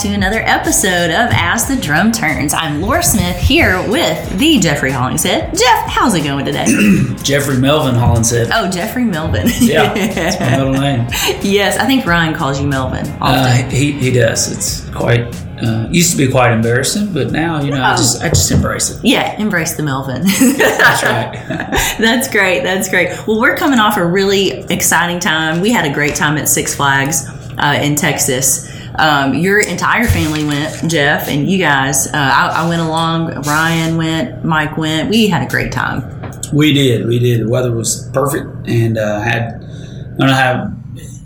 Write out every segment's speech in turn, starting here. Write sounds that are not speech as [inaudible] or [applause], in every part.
All right, welcome back to another episode of As the Drum Turns. I'm Lora Smith here with the Jeffrey Hollingshead. Jeff, how's it going today? [clears throat] Jeffrey Melvin Hollingshead. oh, Jeffrey Melvin. Yeah, [laughs] that's my middle name. yes, I think Ryan calls you Melvin. Uh, he, he does. It's quite uh, used to be quite embarrassing, but now you know I just I just embrace it. yeah, embrace the Melvin. That's [laughs] right. [laughs] That's great. That's great. Well, we're coming off a really exciting time. We had a great time at Six Flags uh, in Texas. Um, your entire family went, Jeff, and you guys. Uh, I, I went along. Ryan went. Mike went. We had a great time. we did. We did. The weather was perfect, and uh, had I don't have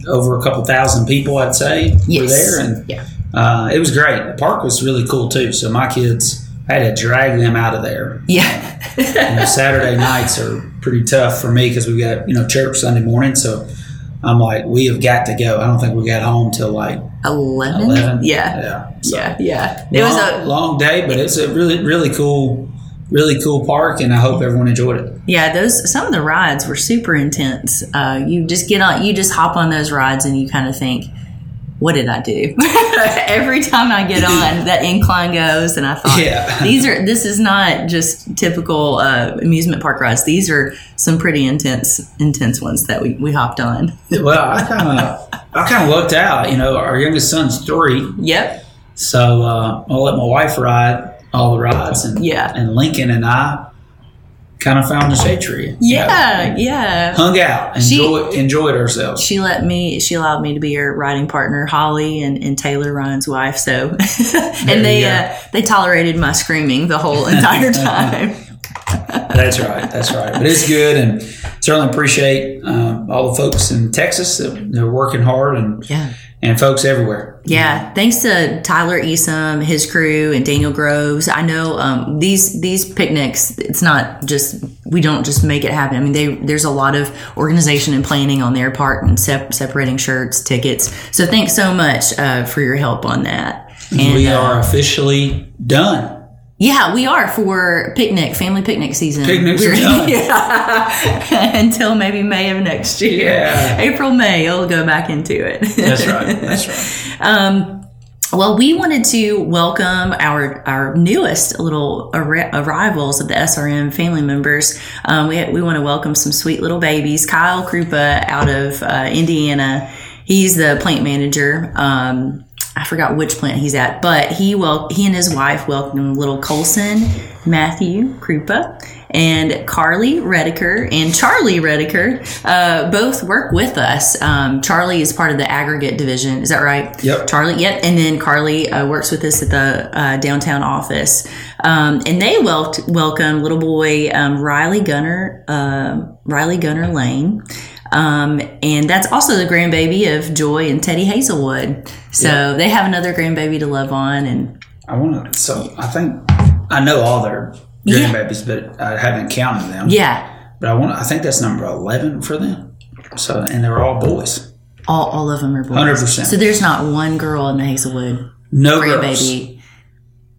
over a couple thousand people. I'd say were there, and Yeah. uh, it was great. The park was really cool too. So my kids, I had to drag them out of there. Yeah. You know, Saturday nights are pretty tough for me because we got you know church Sunday morning. So I'm like, we have got to go. I don't think we got home till like 11? eleven. Yeah. yeah, So, Yeah. Yeah. It was a long day, but it's a really really cool, really cool park, and I hope everyone enjoyed it. yeah. Those some of the rides were super intense. Uh, you just get on, you just hop on those rides, and you kind of think, "What did I do?" [laughs] Every time I get on, [laughs] that incline goes, and I thought, Yeah. these are this is not just typical uh, amusement park rides. These are some pretty intense intense ones that we, we hopped on. Well, I kind of I kind of lucked out. You know, our youngest son's three, Yep. so uh, I'll let my wife ride all the rides, and Yeah. and Lincoln and I kind of found the shade tree. Yeah. Yeah. hung out, She- enjoy, enjoyed ourselves. she let me she allowed me to be her riding partner holly and, and taylor ryan's wife so [laughs] and they uh, they tolerated my screaming the whole entire [laughs] time That's right. That's right. But it's good, and certainly appreciate um, all the folks in Texas that they're working hard, and yeah and folks everywhere. yeah thanks to tyler esom his crew and daniel groves i know um, these these picnics it's not just we don't just make it happen i mean they, there's a lot of organization and planning on their part and sep- separating shirts tickets so thanks so much uh, for your help on that and we uh, are officially done. Yeah, we are for picnic, family picnic season. Picnics are done. [laughs] Yeah. [laughs] Until maybe May of next year. Yeah. April, May, you'll go back into it. That's right. That's right. [laughs] Well, we wanted to welcome our our newest little arri- arrivals of the SRM family members. Um, we we want to welcome some sweet little babies. Kyle Krupa out of uh, Indiana. He's the plant manager. Um, I forgot which plant he's at, but he well he and his wife welcomed little Colson, Matthew Krupa, and Carly Rediker and Charlie Rediker. Uh, both work with us. Um, Charlie is part of the aggregate division. Is that right? Yep. Charlie, yep. And then Carly uh, works with us at the uh, downtown office. Um, and they wel- welcome little boy um, Riley Gunner, um Riley Gunner Lane. Um, and that's also the grandbaby of Joy and Teddy Hazelwood. So they have another grandbaby to love on. And I want to. So I think I know all their Yeah. grandbabies, but I haven't counted them. yeah, But I want. I think that's number eleven for them. So and they're all boys. all, all of them are boys. 100%. So there's not one girl in the Hazelwood No girls. grandbaby.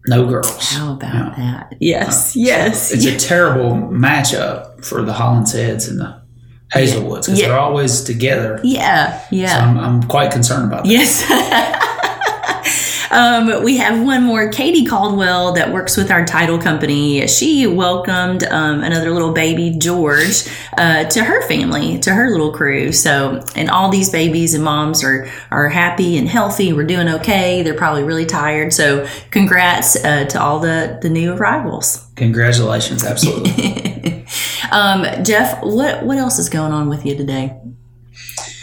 No girls. How about that? Yes, yes. It's a terrible matchup for the Hollingsheads and the Hazelwoods because Yeah. they're always together. yeah, yeah. I'm, I'm quite concerned about that. Yes. [laughs] um, we have one more, Katie Caldwell, that works with our title company. She welcomed um, another little baby, George, uh, to her family, to her little crew. So, and all these babies and moms are are happy and healthy. We're doing okay. They're probably really tired. So, congrats uh, to all the the new arrivals. Congratulations, absolutely. [laughs] Um, Jeff, what what else is going on with you today?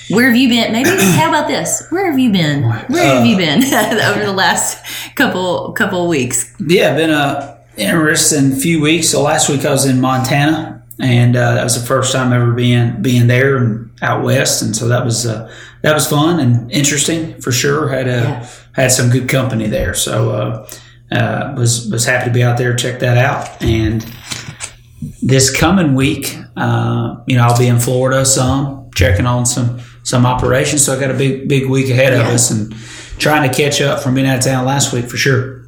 Where have you been? Maybe [coughs] how about this? Where have you been? Where have you been [laughs] over the last couple couple weeks? yeah, been a interesting few weeks. So last week I was in Montana, and uh, that was the first time ever being being there and out west, and so that was uh, that was fun and interesting for sure. Had a Yeah. had some good company there, so uh, uh, was was happy to be out there, check that out, and this coming week, uh, you know, I'll be in Florida some, checking on some some operations. So I got a big big week ahead of us, and trying to catch up from being out of town last week for sure.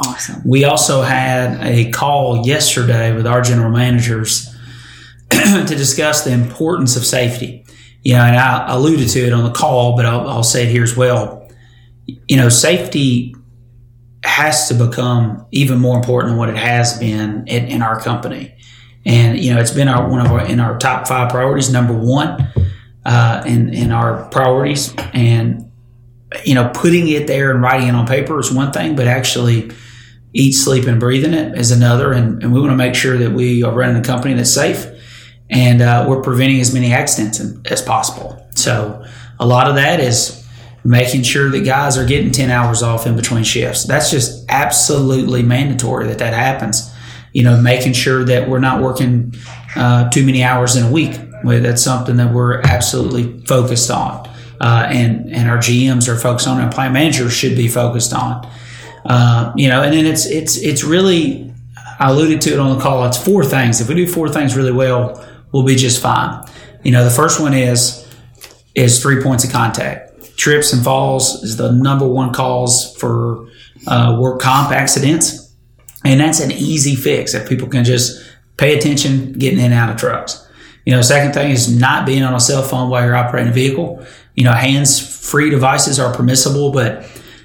Awesome. We also had a call yesterday with our general managers [clears throat] to discuss the importance of safety. You know, and I alluded to it on the call, but I'll, I'll say it here as well. you know, safety has to become even more important than what it has been in, in our company. And you know, it's been our one of our in our top five priorities, number one uh, in in our priorities. And you know, putting it there and writing it on paper is one thing, but actually eat, sleep, and breathing it is another. And, and we want to make sure that we are running a company that's safe and uh, we're preventing as many accidents as possible. So a lot of that is making sure that guys are getting 10 hours off in between shifts. That's just absolutely mandatory that that happens. You know, making sure that we're not working uh, too many hours in a week. That's something that we're absolutely focused on. Uh, and, and our GMs are focused on, and plant managers should be focused on. Uh, you know, and then it's, it's, it's really, I alluded to it on the call. It's four things. If we do four things really well, we'll be just fine. You know, the first one is, is three points of contact trips and falls is the number one cause for uh, work comp accidents. And that's an easy fix if people can just pay attention getting in and out of trucks. You know, second thing is not being on a cell phone while you're operating a vehicle. You know, hands free devices are permissible, but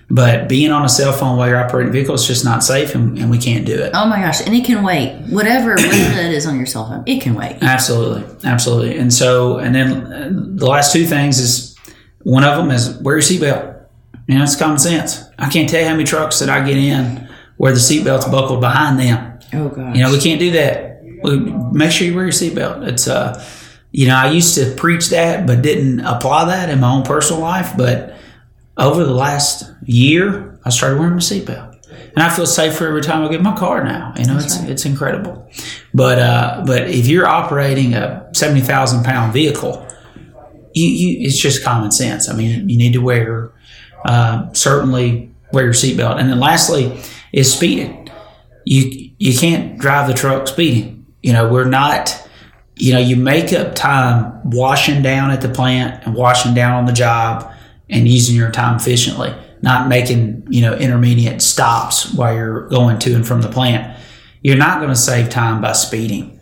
but being on a cell phone while you're operating a vehicle is just not safe and, and we can't do it. Oh my gosh. And it can wait. Whatever [clears throat] it is on your cell phone, it can wait. Absolutely. Absolutely. And so, and then uh, the last two things is one of them is wear your seatbelt. You know, it's common sense. I can't tell you how many trucks that I get in where the seatbelt's buckled behind them. Oh god. You know, we can't do that. We, make sure you wear your seatbelt. It's uh, you know, I used to preach that, but didn't apply that in my own personal life. But over the last year, I started wearing my seatbelt, and I feel safer every time I get in my car now. You know, That's it's right. it's incredible. But uh, but if you're operating a seventy thousand pound vehicle you, you, it's just common sense. I mean, you need to wear uh, certainly wear your seatbelt, and then lastly is speeding. You you can't drive the truck speeding. You know, we're not. You know, you make up time washing down at the plant and washing down on the job and using your time efficiently, not making you know intermediate stops while you're going to and from the plant. You're not going to save time by speeding,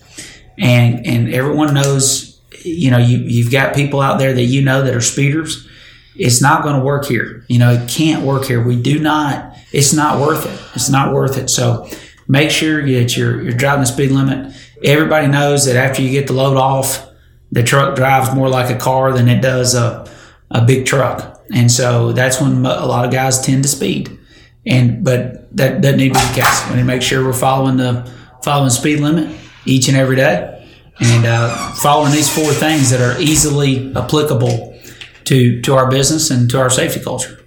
and and everyone knows you know, you, you've got people out there that you know that are speeders. It's not going to work here. You know, it can't work here. We do not, it's not worth it. It's not worth it. So make sure that you're, you're driving the speed limit. Everybody knows that after you get the load off, the truck drives more like a car than it does a, a big truck. And so that's when a lot of guys tend to speed. And, but that doesn't need to be the case. We need to make sure we're following the, following speed limit each and every day and uh, following these four things that are easily applicable to to our business and to our safety culture.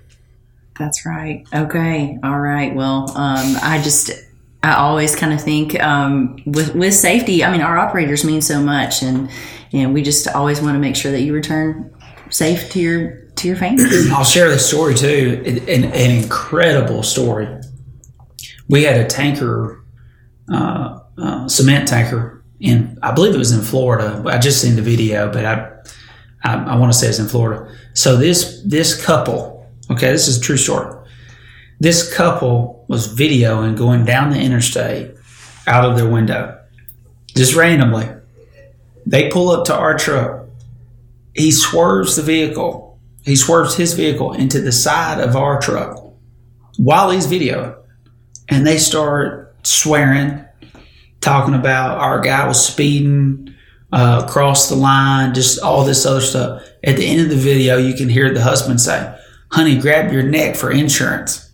That's right. Okay. All right. Well, um, I just I always kind of think um, with with safety. I mean, our operators mean so much, and know, we just always want to make sure that you return safe to your to your family. [clears throat] I'll share the story too. An, an incredible story. We had a tanker, uh, uh, cement tanker in I believe it was in Florida. I just seen the video, but I I, I want to say it's in Florida. So this this couple, okay, this is true story. This couple was videoing going down the interstate out of their window, just randomly. They pull up to our truck. He swerves the vehicle. He swerves his vehicle into the side of our truck while he's videoing, and they start swearing talking about our guy was speeding uh, across the line, just all this other stuff. At the end of the video, you can hear the husband say, Honey, grab your neck for insurance.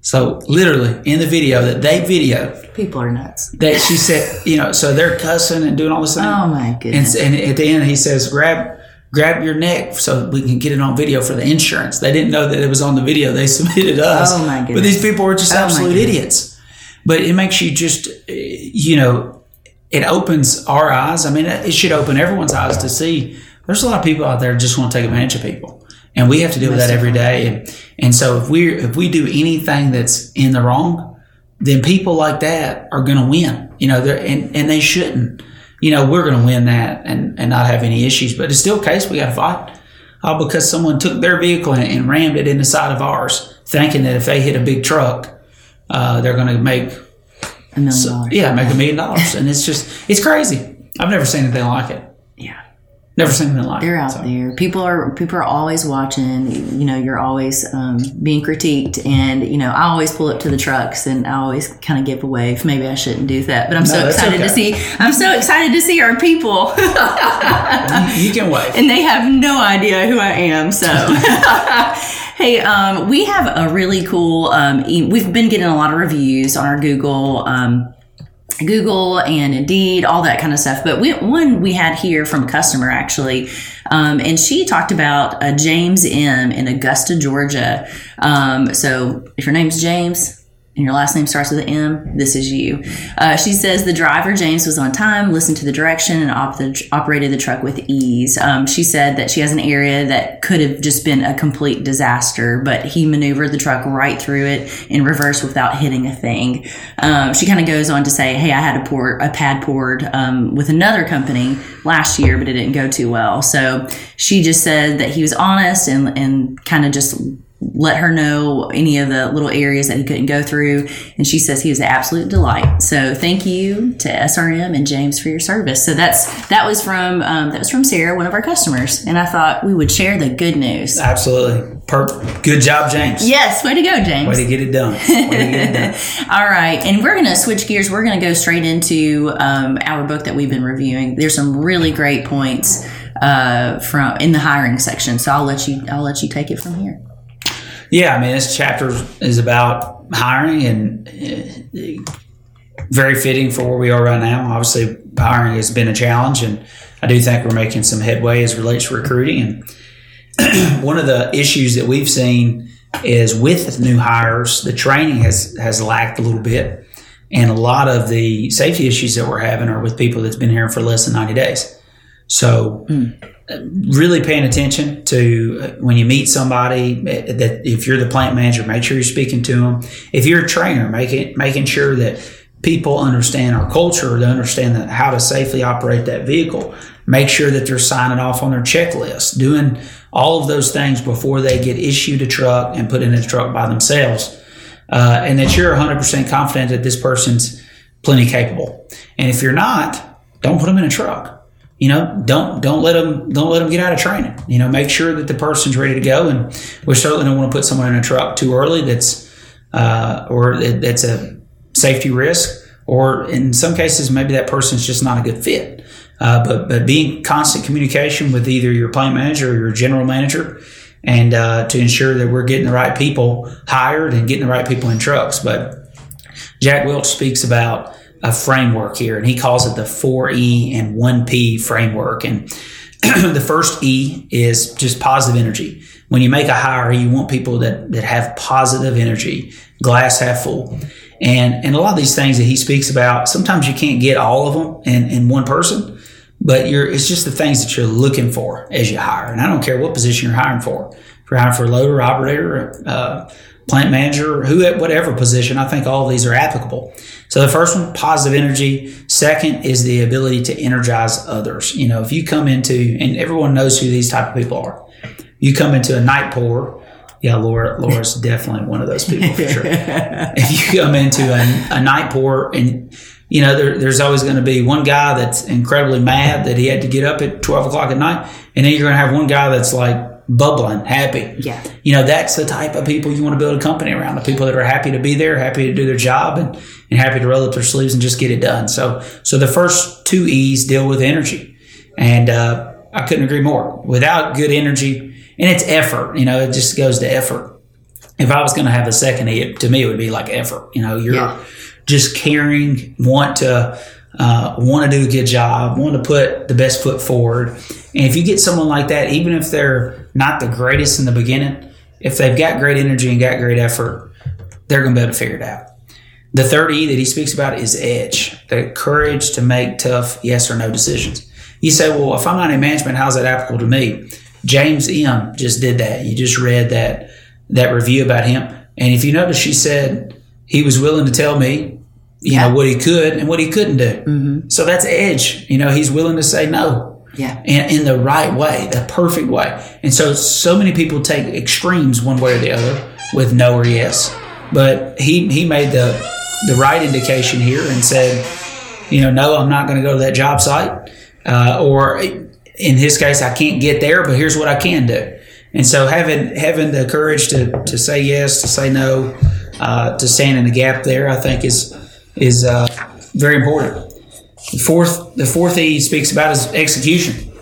So literally in the video that they videoed, people are nuts. That she said, you know, so they're cussing and doing all this thing. Oh my goodness! And, and, at the end, he says, "Grab, grab your neck so we can get it on video for the insurance." They didn't know that it was on the video. They [laughs] submitted us. Oh my goodness! But these people were just oh absolute idiots but it makes you just, you know, it opens our eyes. I mean, it should open everyone's eyes to see there's a lot of people out there just want to take advantage of people. And we have to deal with that every day. And, and so if we if we do anything that's in the wrong, then people like that are going to win. You know, and and they shouldn't. You know, we're going to win that and, and not have any issues. But it's still a case we got to fight. All because someone took their vehicle and, and rammed it in the side of ours, thinking that if they hit a big truck, uh, they're going to make a million dollars. Yeah, make a million dollars, and it's just it's crazy. I've never seen anything like it. Yeah, Never seen anything like They're out so. there. People are people are always watching. You know, you're always um, being critiqued, and you know, I always pull up to the trucks, and I always kind of give a wave. Maybe I shouldn't do that, but I'm so that's excited to see. I'm so excited to see our people, You, you can wave. [laughs] and they have no idea who I am. So. [laughs] Hey, um, we have a really cool. Um, e- we've been getting a lot of reviews on our Google um, Google and Indeed, all that kind of stuff. But we, one we had here from a customer actually, um, and she talked about uh, James M in Augusta, Georgia. Um, so if your name's James and your last name starts with an M, this is you. Uh, she says the driver James was on time, listened to the direction, and op- the, operated the truck with ease. Um, she said that she has an area that could have just been a complete disaster, but he maneuvered the truck right through it in reverse without hitting a thing. Um, she kind of goes on to say, "Hey, I had a port a pad poured um, with another company last year, but it didn't go too well." So she just said that he was honest and and kind of just let her know any of the little areas that he couldn't go through. And she says he was an absolute delight. So thank you to SRM and James for your service. So that's that was from um, that was from Sarah, one of our customers, and I thought we would share the good news. Absolutely. Good job, James. Yes, way to go, James. Way to get it done. Way to get it done. [laughs] All right, and we're going to switch gears. We're going to go straight into um, our book that we've been reviewing. There's some really great points uh, from in the hiring section. So I'll let you I'll let you take it from here. Yeah, I mean, this chapter is about hiring and uh, very fitting for where we are right now. Obviously, hiring has been a challenge, and I do think we're making some headway as relates to recruiting. And [clears throat] one of the issues that we've seen is with new hires, the training has has lacked a little bit, and a lot of the safety issues that we're having are with people that's been here for less than ninety days. So really paying attention to uh, when you meet somebody uh, that if you're the plant manager make sure you're speaking to them if you're a trainer making making sure that people understand our culture they understand that how to safely operate that vehicle. Make sure that they're signing off on their checklist doing all of those things before they get issued a truck and put in a truck by themselves uh, and that you're 100% confident that this person's plenty capable. And if you're not don't put them in a truck you know, don't don't let them don't let them get out of training. You know, make sure that the person's ready to go, and we certainly don't want to put someone in a truck too early. That's uh, or that- that's a safety risk, or in some cases maybe that person's just not a good fit. Uh, but but being constant communication with either your plant manager or your general manager, and uh, to ensure that we're getting the right people hired and getting the right people in trucks. But Jack Welch speaks about a framework here, and he calls it the 4E and 1P framework. And [clears throat] the first E is just positive energy. When you make a hire, you want people that, that have positive energy, glass half full. And, and a lot of these things that he speaks about, sometimes you can't get all of them in, in one person, but you're, it's just the things that you're looking for as you hire. And I don't care what position you're hiring for. If you're hiring for a loader, operator, uh, plant manager, who, at whatever position, I think all these are applicable. So the first one, positive energy. Second is the ability to energize others. You know, if you come into, and everyone knows who these type of people are. You come into a night pour. Yeah, Lora, Lora's [laughs] definitely one of those people for sure. [laughs] if you come into a, a night pour and you know, there, there's always going to be one guy that's incredibly mad that he had to get up at 12 o'clock at night. And then you're going to have one guy that's like bubbling, happy. Yeah. You know, that's the type of people you want to build a company around. The people that are happy to be there, happy to do their job and, and happy to roll up their sleeves and just get it done. So, so the first two E's deal with energy. And, uh, I couldn't agree more. Without good energy, and it's effort, you know, it just goes to effort. If I was going to have a second E, it, to me, it would be like effort. You know, you're Yeah. just caring, want to, uh, want to do a good job, want to put the best foot forward. And if you get someone like that, even if they're not the greatest in the beginning, if they've got great energy and got great effort, they're going to be able to figure it out. The third E that he speaks about is edge, the courage to make tough yes or no decisions. You say, well, if I'm not in management, how's that applicable to me? James M. just did that. You just read that that review about him, and if you notice, she said he was willing to tell me, you Yeah. know, what he could and what he couldn't do. Mm-hmm. So that's edge. You know, he's willing to say no Yeah. and in the right way, the perfect way. And so, so many people take extremes one way or the other with no or yes. But he he made the the right indication here and said, you know, no, I'm not going to go to that job site. Uh, or in his case, I can't get there, but here's what I can do. And so having having the courage to, to say yes, to say no, uh, to stand in the gap there, I think is is uh, very important. The fourth the fourth E speaks about is execution.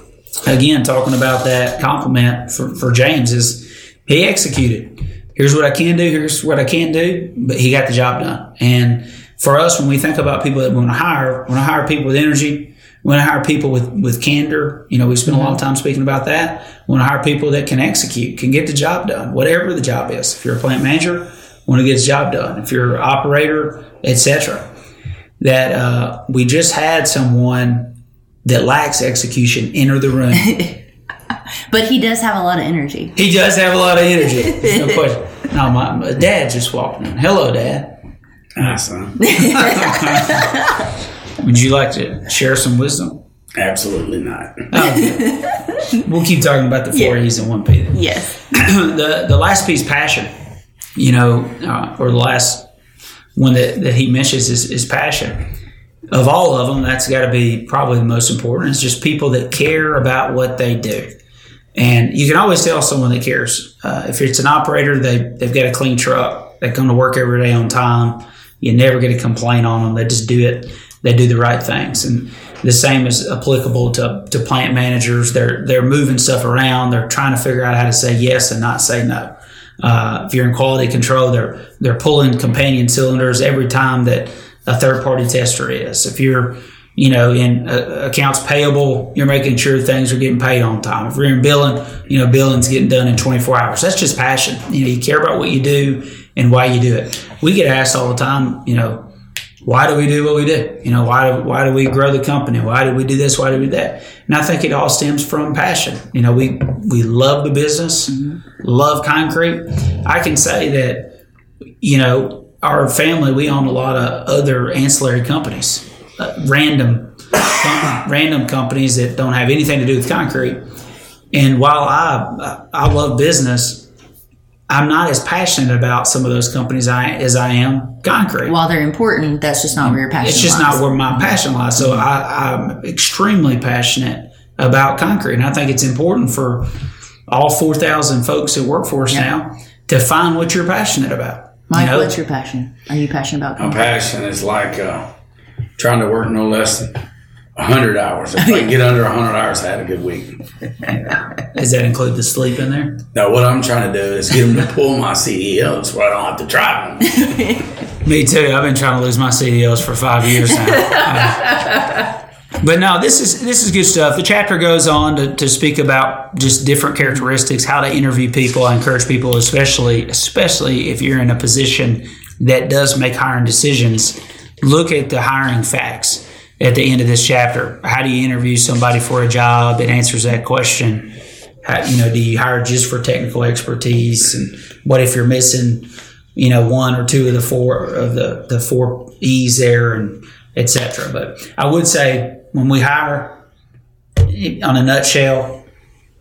Again, talking about that compliment for, for James is he executed. Here's what I can do. Here's what I can't do. But he got the job done. And for us, when we think about people that we want to hire, want to hire people with energy. Want to hire people with, with candor. You know, we spend a lot of time speaking about that. We want to hire people that can execute, can get the job done, whatever the job is. If you're a plant manager, want to get the job done. If you're an operator, etc. That uh, we just had someone that lacks execution enter the room. [laughs] But he does have a lot of energy. He does have a lot of energy. There's no question. [laughs] No, my, my dad just walked in. Hello, Dad. Hi, son. [laughs] Would you like to share some wisdom? Absolutely not. We'll keep talking about the four Yeah. E's and one P. Yes. [clears throat] the the last piece, passion. You know, uh, or the last one that, that he mentions is, is passion. Of all of them, that's got to be probably the most important. It's just people that care about what they do. And you can always tell someone that cares. Uh, if it's an operator, they, they've got a clean truck. They come to work every day on time. You never get a complaint on them. They just do it. They do the right things. And the same is applicable to, to plant managers. They're, they're moving stuff around. They're trying to figure out how to say yes and not say no. Uh, if you're in quality control, they're, they're pulling companion cylinders every time that a third party tester is. If you're, you know, in uh, accounts payable, you're making sure things are getting paid on time. If you're in billing, you know, billing's getting done in 24 hours. That's just passion. You know, you care about what you do and why you do it. We get asked all the time, you know, why do we do what we do? You know, why do, why do we grow the company? Why do we do this? Why do we do that? And I think it all stems from passion. You know, we, we love the business, love concrete. I can say that, you know, our family, we own a lot of other ancillary companies, uh, random, com- [coughs] random companies that don't have anything to do with concrete. And while I, I love business, I'm not as passionate about some of those companies I, as I am concrete. While they're important, that's just not where your passion It's just lies. not where my passion lies. So I, I'm extremely passionate about concrete, and I think it's important for all four thousand folks that work for us now to find what you're passionate about. Mike, you know? what's your passion? Are you passionate about My passion is like uh, trying to work no less than 100 hours. If I can get under 100 hours, I had a good week. [laughs] Does that include the sleep in there? No, what I'm trying to do is get them to pull my CDLs where I don't have to drive them. [laughs] Me too. I've been trying to lose my CDLs for five years now. [laughs] But no, this is this is good stuff. The chapter goes on to, to speak about just different characteristics, how to interview people. I encourage people, especially especially if you're in a position that does make hiring decisions, look at the hiring facts at the end of this chapter. How do you interview somebody for a job? It answers that question. How, you know, do you hire just for technical expertise? And what if you're missing, you know, one or two of the four of the, the four E's there and etc. But I would say when we hire, on a nutshell,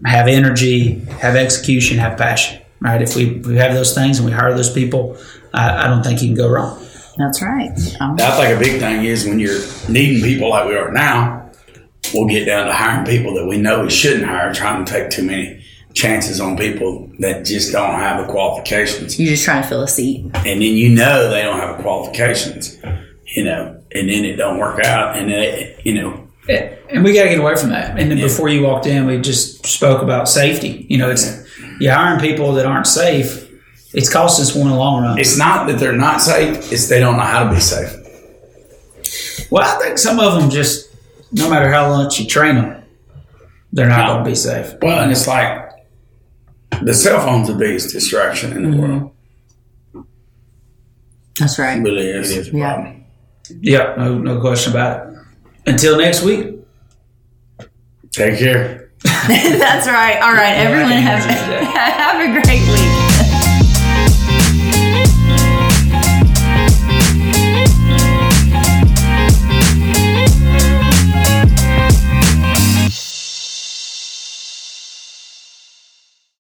have energy, have execution, have passion. Right? If we, we have those things and we hire those people, I, I don't think you can go wrong. That's right. Um, I think a big thing is when you're needing people like we are now, we'll get down to hiring people that we know we shouldn't hire, trying to take too many chances on people that just don't have the qualifications. you're just trying to fill a seat. And then you know they don't have the qualifications, you know, and then it don't work out. And, it, you know, And we got to get away from that. And then before you walked in, we just spoke about safety. You know, it's you're hiring people that aren't safe. It's cost us one in the long run. it's not that they're not safe, it's they don't know how to be safe. Well, I think some of them just, no matter how much you train them, they're not going to be safe. Well, and it's like the cell phone's the biggest distraction in the mm-hmm. world. That's right. It really is. It's a Yeah. problem. Yeah, no, no question about it. Until next week. Take care. [laughs] That's right. All right, everyone have [laughs] have a great